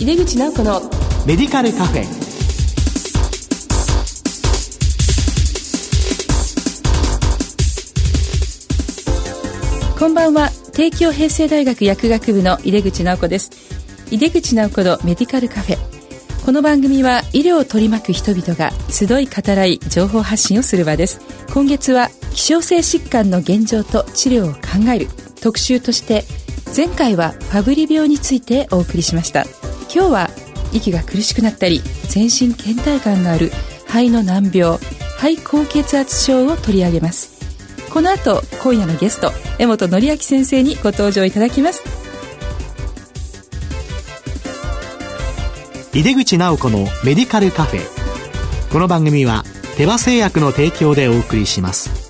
井出口直子のメディカルカフェ。こんばんは。帝京平成大学薬学部の井出口直子です。井出口直子のメディカルカフェ。この番組は医療を取り巻く人々が集い語らい情報発信をする場です。今月は希少性疾患の現状と治療を考える特集として前回はファブリ病についてお送りしました今日は息が苦しくなったり全身倦怠感がある肺の難病肺高血圧症を取り上げます。この後今夜のゲスト江本則明先生にご登場いただきます。井出口直子のメディカルカフェ。この番組は手羽製薬の提供でお送りします。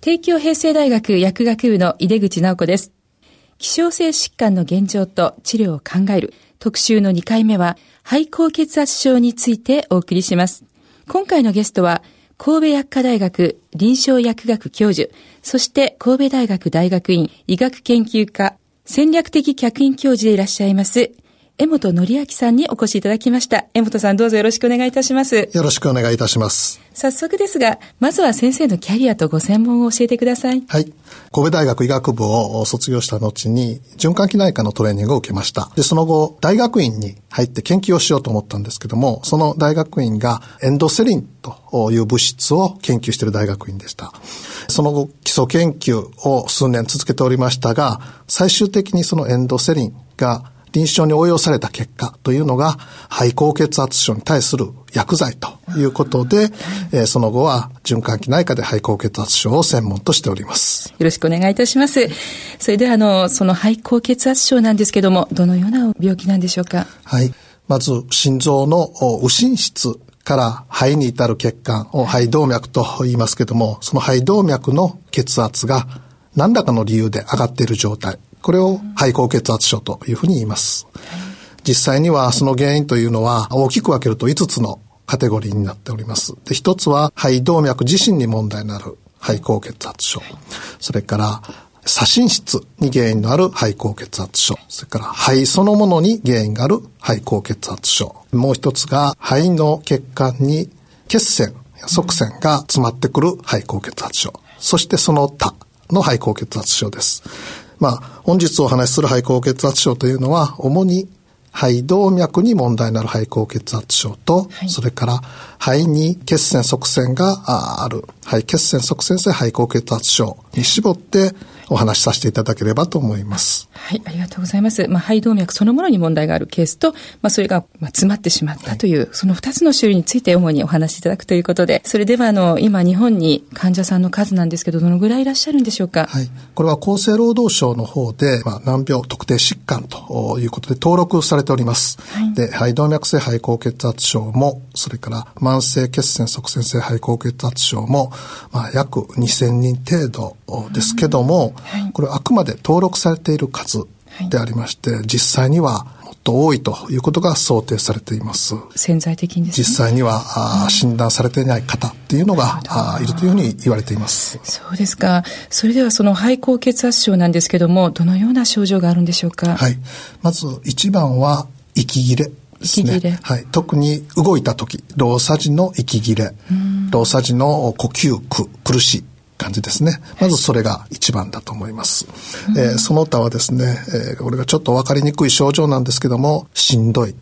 帝京平成大学薬学部の井出口直子です。希少性疾患の現状と治療を考える。特集の2回目は肺高血圧症についてお送りします。今回のゲストは神戸薬科大学臨床薬学教授、そして神戸大学大学院医学研究科戦略的客員教授でいらっしゃいます、江本則明さんにお越しいただきました。江本さんどうぞよろしくお願いいたします。よろしくお願いいたします。早速ですが、まずは先生のキャリアとご専門を教えてください。はい。神戸大学医学部を卒業した後に、循環器内科のトレーニングを受けました。で、その後、大学院に入って研究をしようと思ったんですけども、その大学院がエンドセリンという物質を研究している大学院でした。その後、基礎研究を数年続けておりましたが、最終的にそのエンドセリンが臨床に応用された結果というのが、肺高血圧症に対する薬剤ということで、えー、その後は循環器内科で肺高血圧症を専門としております。よろしくお願いいたします。それでは、あの、その肺高血圧症なんですけども、どのような病気なんでしょうか？はい。まず、心臓の右心室から肺に至る血管を肺動脈と言いますけども、その肺動脈の血圧が何らかの理由で上がっている状態。これを肺高血圧症というふうに言います。実際にはその原因というのは大きく分けると5つのカテゴリーになっております。で、一つは肺動脈自身に問題のある肺高血圧症。それから左心室に原因のある肺高血圧症。それから肺そのものに原因がある肺高血圧症。もう一つが肺の血管に血栓、側栓が詰まってくる肺高血圧症。そしてその他の肺高血圧症です。まあ、本日お話しする肺高血圧症というのは、主に肺動脈に問題のある肺高血圧症と、はい、それから肺に血栓側栓がある。肺血栓側栓性肺高血圧症に絞ってお話しさせていただければと思います。はい、ありがとうございます。まあ、肺動脈そのものに問題があるケースと、まあ、それが、まあ、詰まってしまったという、はい、その二つの種類について主にお話しいただくということで、それでは、あの、今、日本に患者さんの数なんですけど、どのぐらいいらっしゃるんでしょうか？はい。これは厚生労働省の方で、まあ、難病特定疾患ということで登録されております。はい、で、肺動脈性肺高血圧症も、それから慢性血栓塞栓性肺高血圧症も、まあ、約2000人程度ですけども、これはあくまで登録されている数でありまして、実際にはもっと多いということが想定されています。潜在的に、ね、実際には、あ診断されていない方っていうのがあいるというふうに言われています。そうですか。それではその肺高血圧症なんですけども、どのような症状があるんでしょうか？はい。まず一番は息切れですね。はい。特に動いた時、動作時の息切れ、動作時の呼吸苦、苦しい。感じですね。まずそれが一番だと思います。えー、その他はですね、えー、これがちょっと分かりにくい症状なんですけども、しんどい、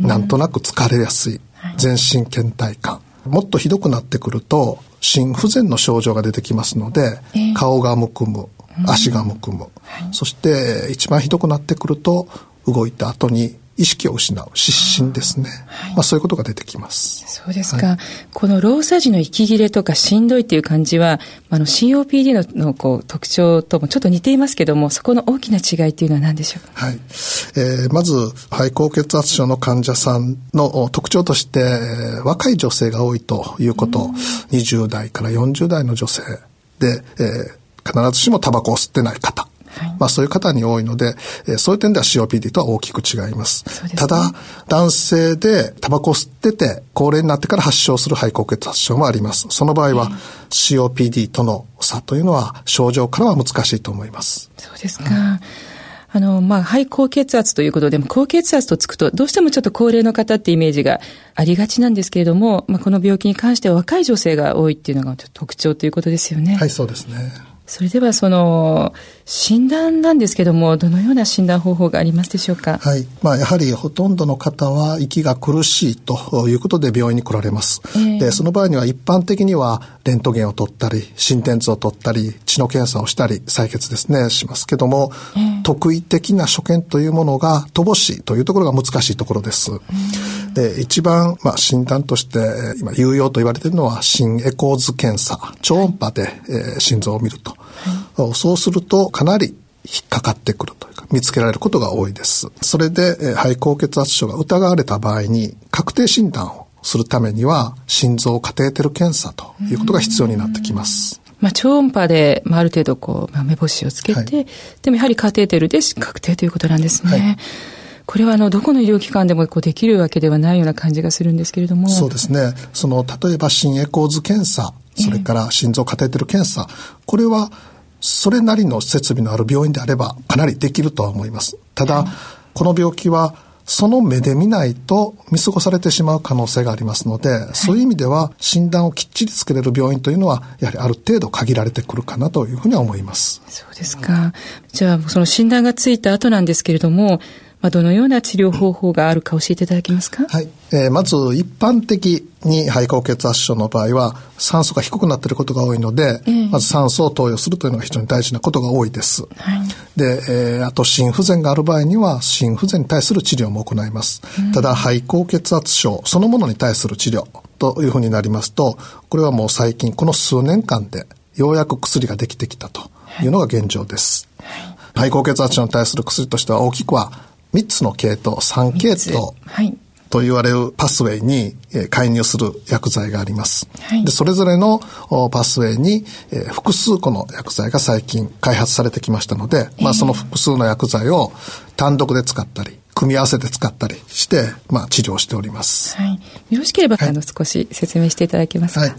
なんとなく疲れやすい、全身倦怠感。もっとひどくなってくると、心不全の症状が出てきますので、顔がむくむ、足がむくむ、そして一番ひどくなってくると、動いた後に意識を失う、失神ですね。はい、まあそういうことが出てきます。そうですか。はい、この労作時の息切れとかしんどいっていう感じは、あの COPD ののこう特徴ともちょっと似ていますけども、そこの大きな違いっていうのは何でしょうはい。えー、まず、肺高血圧症の患者さんの特徴として、若い女性が多いということ、20代から40代の女性で、えー、必ずしもタバコを吸ってない方。まあそういう方に多いので、えー、そういう点では COPD とは大きく違います。すね、ただ、男性でタバコを吸ってて、高齢になってから発症する肺高血圧症もあります。その場合は、COPD との差というのは症状からは難しいと思います。そうですか。うんあの、まあ、肺高血圧ということで、高血圧とつくと、どうしてもちょっと高齢の方ってイメージがありがちなんですけれども、まあ、この病気に関しては若い女性が多いっていうのが特徴ということですよね。はい、そうですね。それではその診断なんですけどもどのような診断方法がありますでしょうか？はい。まあやはりほとんどの方は息が苦しいということで病院に来られます。えー、で、その場合には一般的にはレントゲンを取ったり、心電図を取ったり、血の検査をしたり、採血ですね、しますけども、えー、特異的な所見というものが乏しいというところが難しいところです。で、一番、まあ、診断として、今、有用と言われているのは、心エコー図検査。超音波で、えー、心臓を見ると。はい、そうすると、かなり引っかかってくるというか、見つけられることが多いです。それで、えー、肺高血圧症が疑われた場合に、確定診断をするためには、心臓カテーテル検査ということが必要になってきます。まあ、超音波で、まあ、ある程度こう、まあ、目星をつけて、はい、でもやはりカテーテルで確定ということなんですね。はいこれはあのどこの医療機関でもこうできるわけではないような感じがするんですけれども。そうですね。その例えば心エコー図検査、それから心臓カテーテル検査、これはそれなりの設備のある病院であればかなりできるとは思います。ただ、この病気はその目で見ないと見過ごされてしまう可能性がありますので、そういう意味では診断をきっちりつけれる病院というのは、やはりある程度限られてくるかなというふうには思います。そうですか。じゃあ、その診断がついた後なんですけれども、まあ、どのような治療方法があるか教えていただけますか？はい。えー、まず一般的に肺高血圧症の場合は酸素が低くなっていることが多いので、えー、まず酸素を投与するというのが非常に大事なことが多いです。はい、で、えー、あと心不全がある場合には心不全に対する治療も行います。うん、ただ肺高血圧症そのものに対する治療というふうになりますと、これはもう最近この数年間でようやく薬ができてきたというのが現状です。はい、肺高血圧症に対する薬としては大きくは3つの系統、3系統と言われるパスウェイに介入する薬剤があります。はい、でそれぞれのパスウェイに複数個の薬剤が最近開発されてきましたので、まあ、その複数の薬剤を単独で使ったり、組み合わせて使ったりして、まあ、治療しております。はい、よろしければ、あの少し説明していただけますか？はい、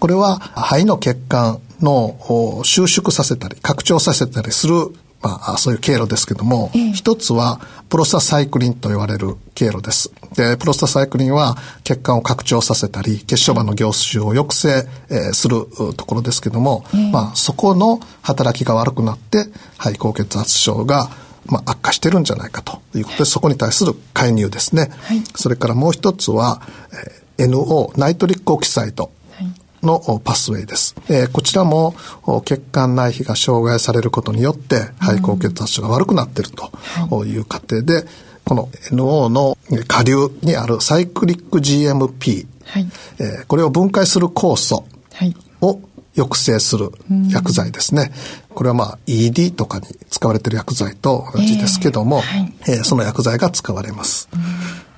これは肺の血管の収縮させたり拡張させたりするまあ、そういう経路ですけども、ええ、一つはプロスタサイクリンと言われる経路です。で、プロスタサイクリンは血管を拡張させたり、血小板の凝集を抑制、えー、するところですけども、え、まあ、そこの働きが悪くなって、肺高血圧症がまあ、悪化してるんじゃないかということで、そこに対する介入ですね。はい、それからもう一つは、えー、NO、ナイトリックオキサイド。のパスウェイです。えー、こちらも血管内皮が障害されることによって肺高血圧症が悪くなっているという過程で、この NO の下流にあるサイクリック GMP、はいえー、これを分解する酵素を抑制する薬剤ですね。これはまあ ED とかに使われている薬剤と同じですけども、えーはい、えー、その薬剤が使われます。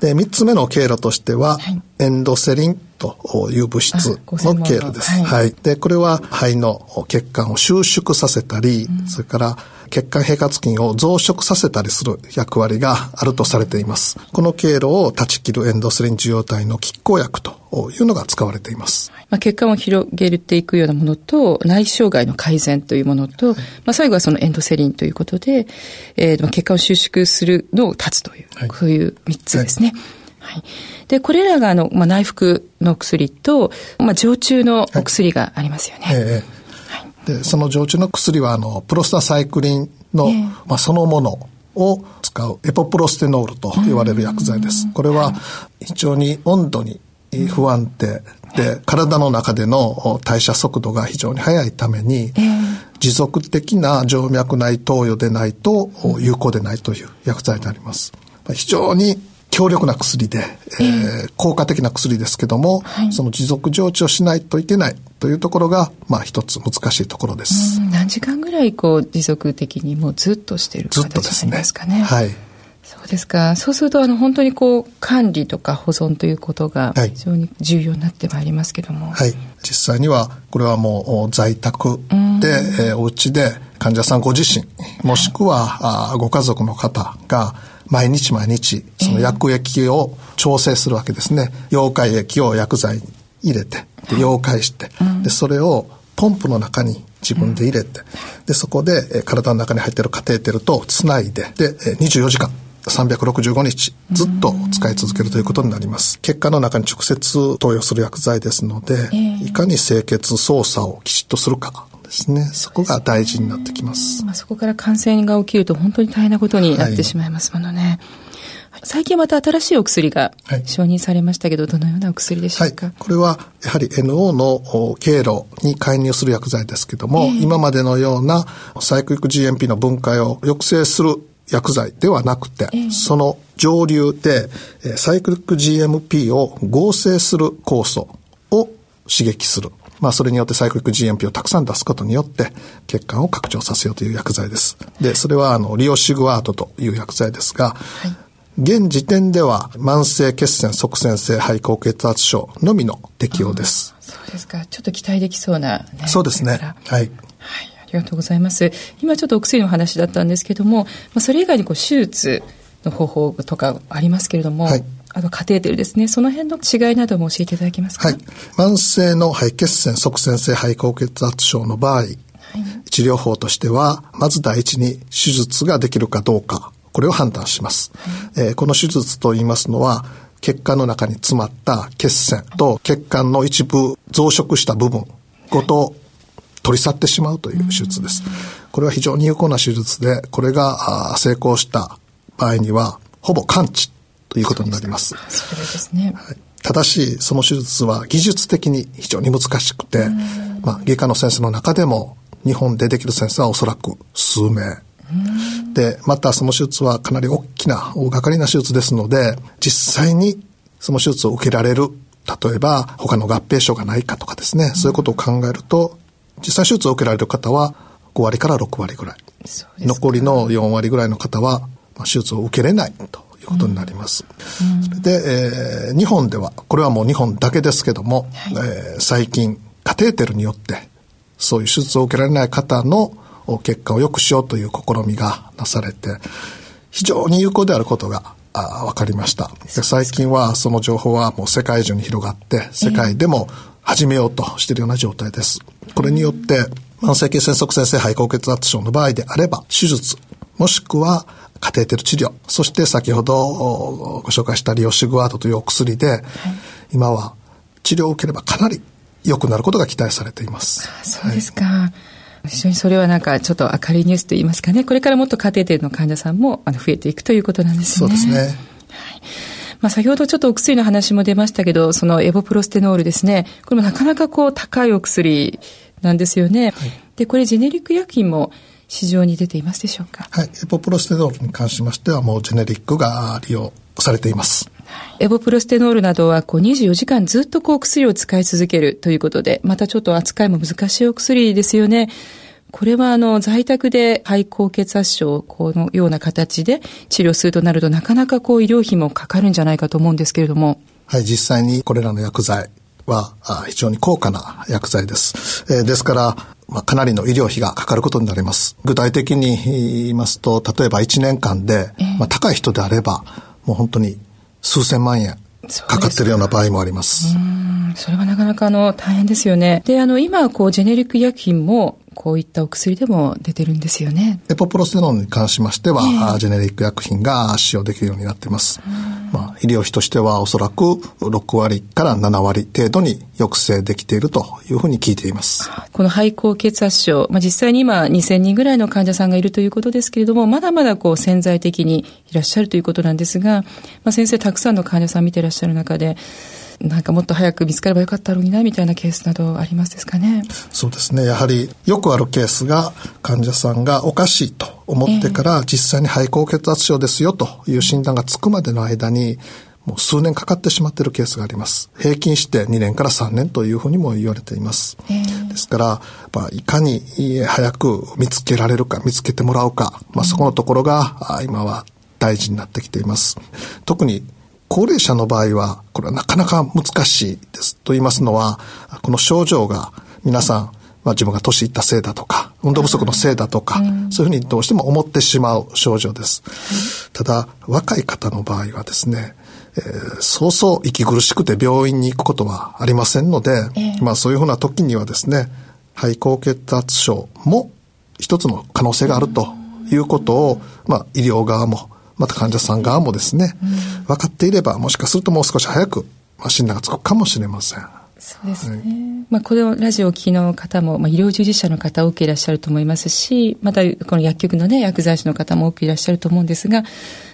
で、三つ目の経路としては、はい、エンドセリンという物質の経路です。はい、はい。で、これは肺の血管を収縮させたり、うん、それから血管平滑筋を増殖させたりする役割があるとされています。この経路を断ち切るエンドセリン受容体の拮抗薬というのが使われています。まあ、血管を広げていくようなものと、内障害の改善というものと、はい、まあ、最後はそのエンドセリンということで、えー、血管を収縮するのを断つという、はい、そういう3つですね。はい、はい。で、これらがあの、まあ、内服の薬と、まあ、常駐のお薬がありますよね。はいえー、で、その常駐の薬は、あの、プロスタサイクリンの、えー、まあ、そのものを使うエポプロステノールと言われる薬剤です。これは非常に温度に不安定で、体の中での代謝速度が非常に速いために、持続的な静脈内投与でないと有効でないという薬剤であります。非常に強力な薬で、えー、効果的な薬ですけども、はい、その持続常駐をしないといけないというところが、まあ一つ難しいところです。何時間ぐらいこう持続的にもうずっとしている形になりますかね。ずっとですね。はい。そうですか。そうすると、あの、本当にこう、管理とか保存ということが非常に重要になってまいりますけども。はい。実際には、これはもう在宅で、えー、お家で患者さんご自身、もしくは、はい、あご家族の方が、毎日毎日、その薬液を調整するわけですね。溶解液を薬剤に入れて、で溶解して、で、それをポンプの中に自分で入れて、で、そこで、え体の中に入っているカテーテルとつないで、で、24時間、365日ずっと使い続けるということになります。血管の中に直接投与する薬剤ですので、いかに清潔操作をきちっとするかですね。そこが大事になってきます。まあ、そこから感染が起きると本当に大変なことになってしまいますものね。はい、最近また新しいお薬が承認されましたけど、はい、どのようなお薬でしょうか、はい、これはやはり NO の経路に介入する薬剤ですけども、えー、今までのようなサイクリック GMP の分解を抑制する薬剤ではなくて、えー、その上流でサイクリック GMP を合成する酵素を刺激する。まあ、それによってサイクリック GMP をたくさん出すことによって、血管を拡張させようという薬剤です。で、それは、あの、リオシグワートという薬剤ですが、はい、現時点では、慢性血栓側栓性肺高血圧症のみの適用です。そうですか。ちょっと期待できそうな、ね、そうですね。はい。はい。ありがとうございます。今ちょっとお薬の話だったんですけども、まあ、それ以外にこう手術の方法とかありますけれども、はい、あとカテーテルですね。その辺の違いなども教えていただけますか？はい。慢性の肺血栓側栓性肺高血圧症の場合、はい、治療法としては、まず第一に手術ができるかどうか、これを判断します。はい、えー、この手術と言いますのは、血管の中に詰まった血栓と血管の一部増殖した部分ごと取り去ってしまうという手術です。これは非常に有効な手術で、これが成功した場合には、ほぼ完治ということになります。そうですね。はいただし、その手術は技術的に非常に難しくて、まあ、外科の先生の中でも、日本でできる先生はおそらく数名。で、またその手術はかなり大きな、大掛かりな手術ですので、実際にその手術を受けられる、例えば他の合併症がないかとかですね、そういうことを考えると、実際手術を受けられる方は5割から6割ぐらい。残りの4割ぐらいの方は、手術を受けれないということになります。うん、それで、えー、日本では、これはもう日本だけですけども、はい、えー、最近、カテーテルによって、そういう手術を受けられない方の結果を良くしようという試みがなされて、非常に有効であることがあ分かりました。で最近はその情報はもう世界中に広がって、世界でも始めようとしているような状態です。これによって、慢性血栓塞栓性肺高血圧症の場合であれば、手術、もしくはカテーテル治療、そして先ほどご紹介したリオシグワードというお薬で、はい、今は治療を受ければかなり良くなることが期待されています。そうですか。はい非常にそれはなんかちょっと明るいニュースといいますかね、これからもっとカテーテルの患者さんもあの増えていくということなんですね。そうですね。はいまあ、先ほどちょっとお薬の話も出ましたけど、そのエボプロステノールですね、これもなかなかこう高いお薬なんですよね。はい、で、これジェネリック薬品も市場に出ていますでしょうか？はい。エボプロステノールに関しましては、もうジェネリックが利用されています。エボプロステノールなどはこう24時間ずっとこう薬を使い続けるということで、またちょっと扱いも難しいお薬ですよね。これはあの在宅で肺高血圧症このような形で治療するとなるとなかなかこう医療費もかかるんじゃないかと思うんですけれども。はい、実際にこれらの薬剤は非常に高価な薬剤です。えー、ですから、まあ、かなりの医療費がかかることになります。具体的に言いますと、例えば1年間で、まあ、高い人であれば、もう本当に数千万円かかってるような場合もあります。それはなかなかあの大変ですよね。で、あの今こうジェネリック医薬品もこういったお薬でも出てるんですよね。エポプロステノンに関しましては、えー、ジェネリック薬品が使用できるようになっています。まあ、医療費としてはおそらく6割から7割程度に抑制できているというふうに聞いています。この肺高血圧症、まあ、実際に今2000人ぐらいの患者さんがいるということですけれども、まだまだこう潜在的にいらっしゃるということなんですが、まあ、先生たくさんの患者さん見ていらっしゃる中で、なんかもっと早く見つかればよかったのにな、みたいなケースなどありますですかね。そうですね。やはりよくあるケースが患者さんがおかしいと思ってから実際に肺高血圧症ですよという診断がつくまでの間にもう数年かかってしまっているケースがあります。平均して2年から3年というふうにも言われています。ですから、まあ、いかに早く見つけられるか、見つけてもらうか、まあ、そこのところが今は大事になってきています。特に高齢者の場合は、これはなかなか難しいです。と言いますのは、この症状が皆さん、まあ、自分が年いったせいだとか、運動不足のせいだとか、そういうふうにどうしても思ってしまう症状です。ただ、若い方の場合はですね、えー、そうそう息苦しくて病院に行くことはありませんので、えー、まあそういうふうな時にはですね、肺高血圧症も一つの可能性があるということを、まあ医療側も、また患者さん側もですね、分かっていれば、もしかするともう少し早く、まあ、診断がつくかもしれません。そうですね。はい、まあ、このラジオを聴きの方も、まあ、医療従事者の方多くいらっしゃると思いますし、また、この薬局のね、薬剤師の方も多くいらっしゃると思うんですが、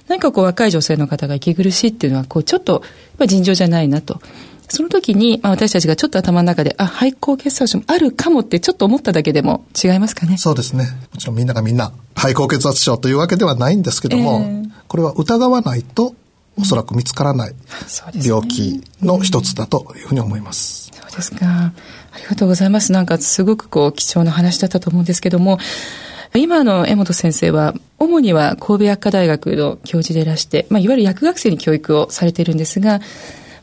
何かこう若い女性の方が息苦しいっていうのは、こうちょっと、尋常じゃないなと。その時に、まあ、私たちがちょっと頭の中で、あ、肺高血圧症もあるかもってちょっと思っただけでも違いますかね？そうですね。もちろんみんながみんな肺高血圧症というわけではないんですけども、えー、これは疑わないとおそらく見つからない病気の一つだというふうに思います。そうですか。ありがとうございます。なんかすごくこう貴重な話だったと思うんですけども、今の江本先生は、主には神戸薬科大学の教授でいらして、まあ、いわゆる薬学生に教育をされているんですが、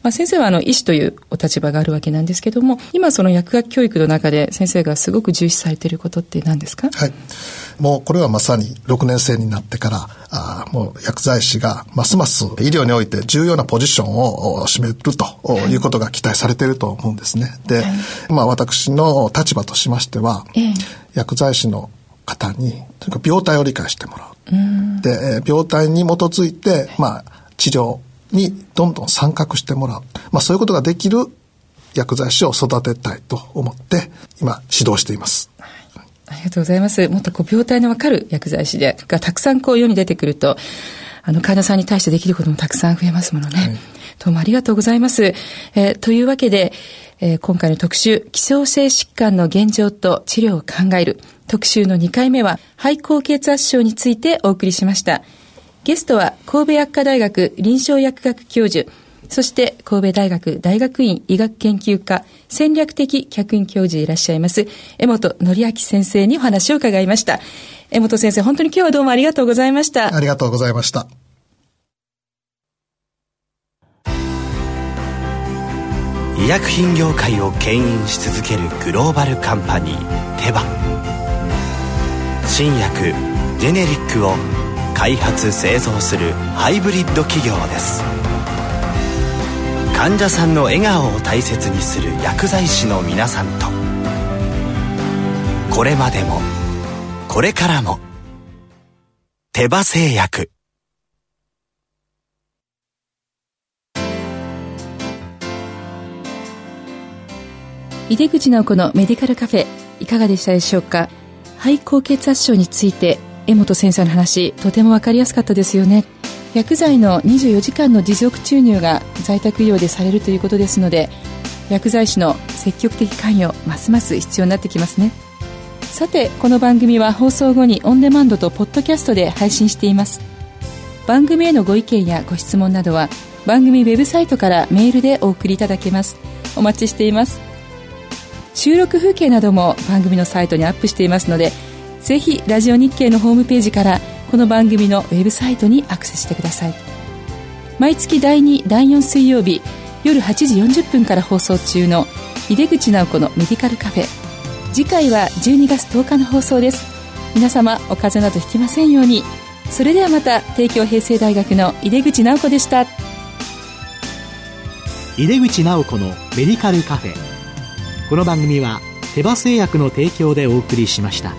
まあ、先生はあの医師というお立場があるわけなんですけども、今その薬学教育の中で先生がすごく重視されていることって何ですか？はい。もうこれはまさに6年生になってから、あもう薬剤師がますます医療において重要なポジションを占めるということが期待されていると思うんですね。で、はい、まあ私の立場としましては、ええ、薬剤師の方に、とにかく病態を理解してもらう。で、病態に基づいて、まあ、治療にどんどん参画してもらう。まあ、そういうことができる薬剤師を育てたいと思って、今、指導しています。ありがとうございます。もっとこう病態のわかる薬剤師で、がたくさんこう世に出てくると、あの、患者さんに対してできることもたくさん増えますものね。はい、どうもありがとうございます。えー、というわけで、えー、今回の特集、基礎性疾患の現状と治療を考える特集の2回目は、肺高血圧症についてお送りしました。ゲストは、神戸薬科大学臨床薬学教授、そして神戸大学大学院医学研究科戦略的客員教授でいらっしゃいます、江本則明先生にお話を伺いました。江本先生、本当に今日はどうもありがとうございました。ありがとうございました。医薬品業界を牽引し続けるグローバルカンパニーテバ新薬ジェネリックを開発製造するハイブリッド企業です。患者さんの笑顔を大切にする薬剤師の皆さんと。これまでもこれからも手羽製薬。井出口直子のメディカルカフェいかがでしたでしょうか？肺高血圧症について江本先生の話とても分かりやすかったですよね。薬剤の24時間の持続注入が在宅医療でされるということですので薬剤師の積極的関与ますます必要になってきますね。さてこの番組は放送後にオンデマンドとポッドキャストで配信しています。番組へのご意見やご質問などは番組ウェブサイトからメールでお送りいただけます。お待ちしています。収録風景なども番組のサイトにアップしていますのでぜひラジオ日経のホームページからこの番組のウェブサイトにアクセスしてください。毎月第2第4水曜日夜8時40分から放送中の井出口直子のメディカルカフェ。次回は12月10日の放送です。皆様お風邪などひきませんように。それではまた帝京平成大学の井出口直子でした。井出口直子のメディカルカフェ。この番組は手羽製薬の提供でお送りしました。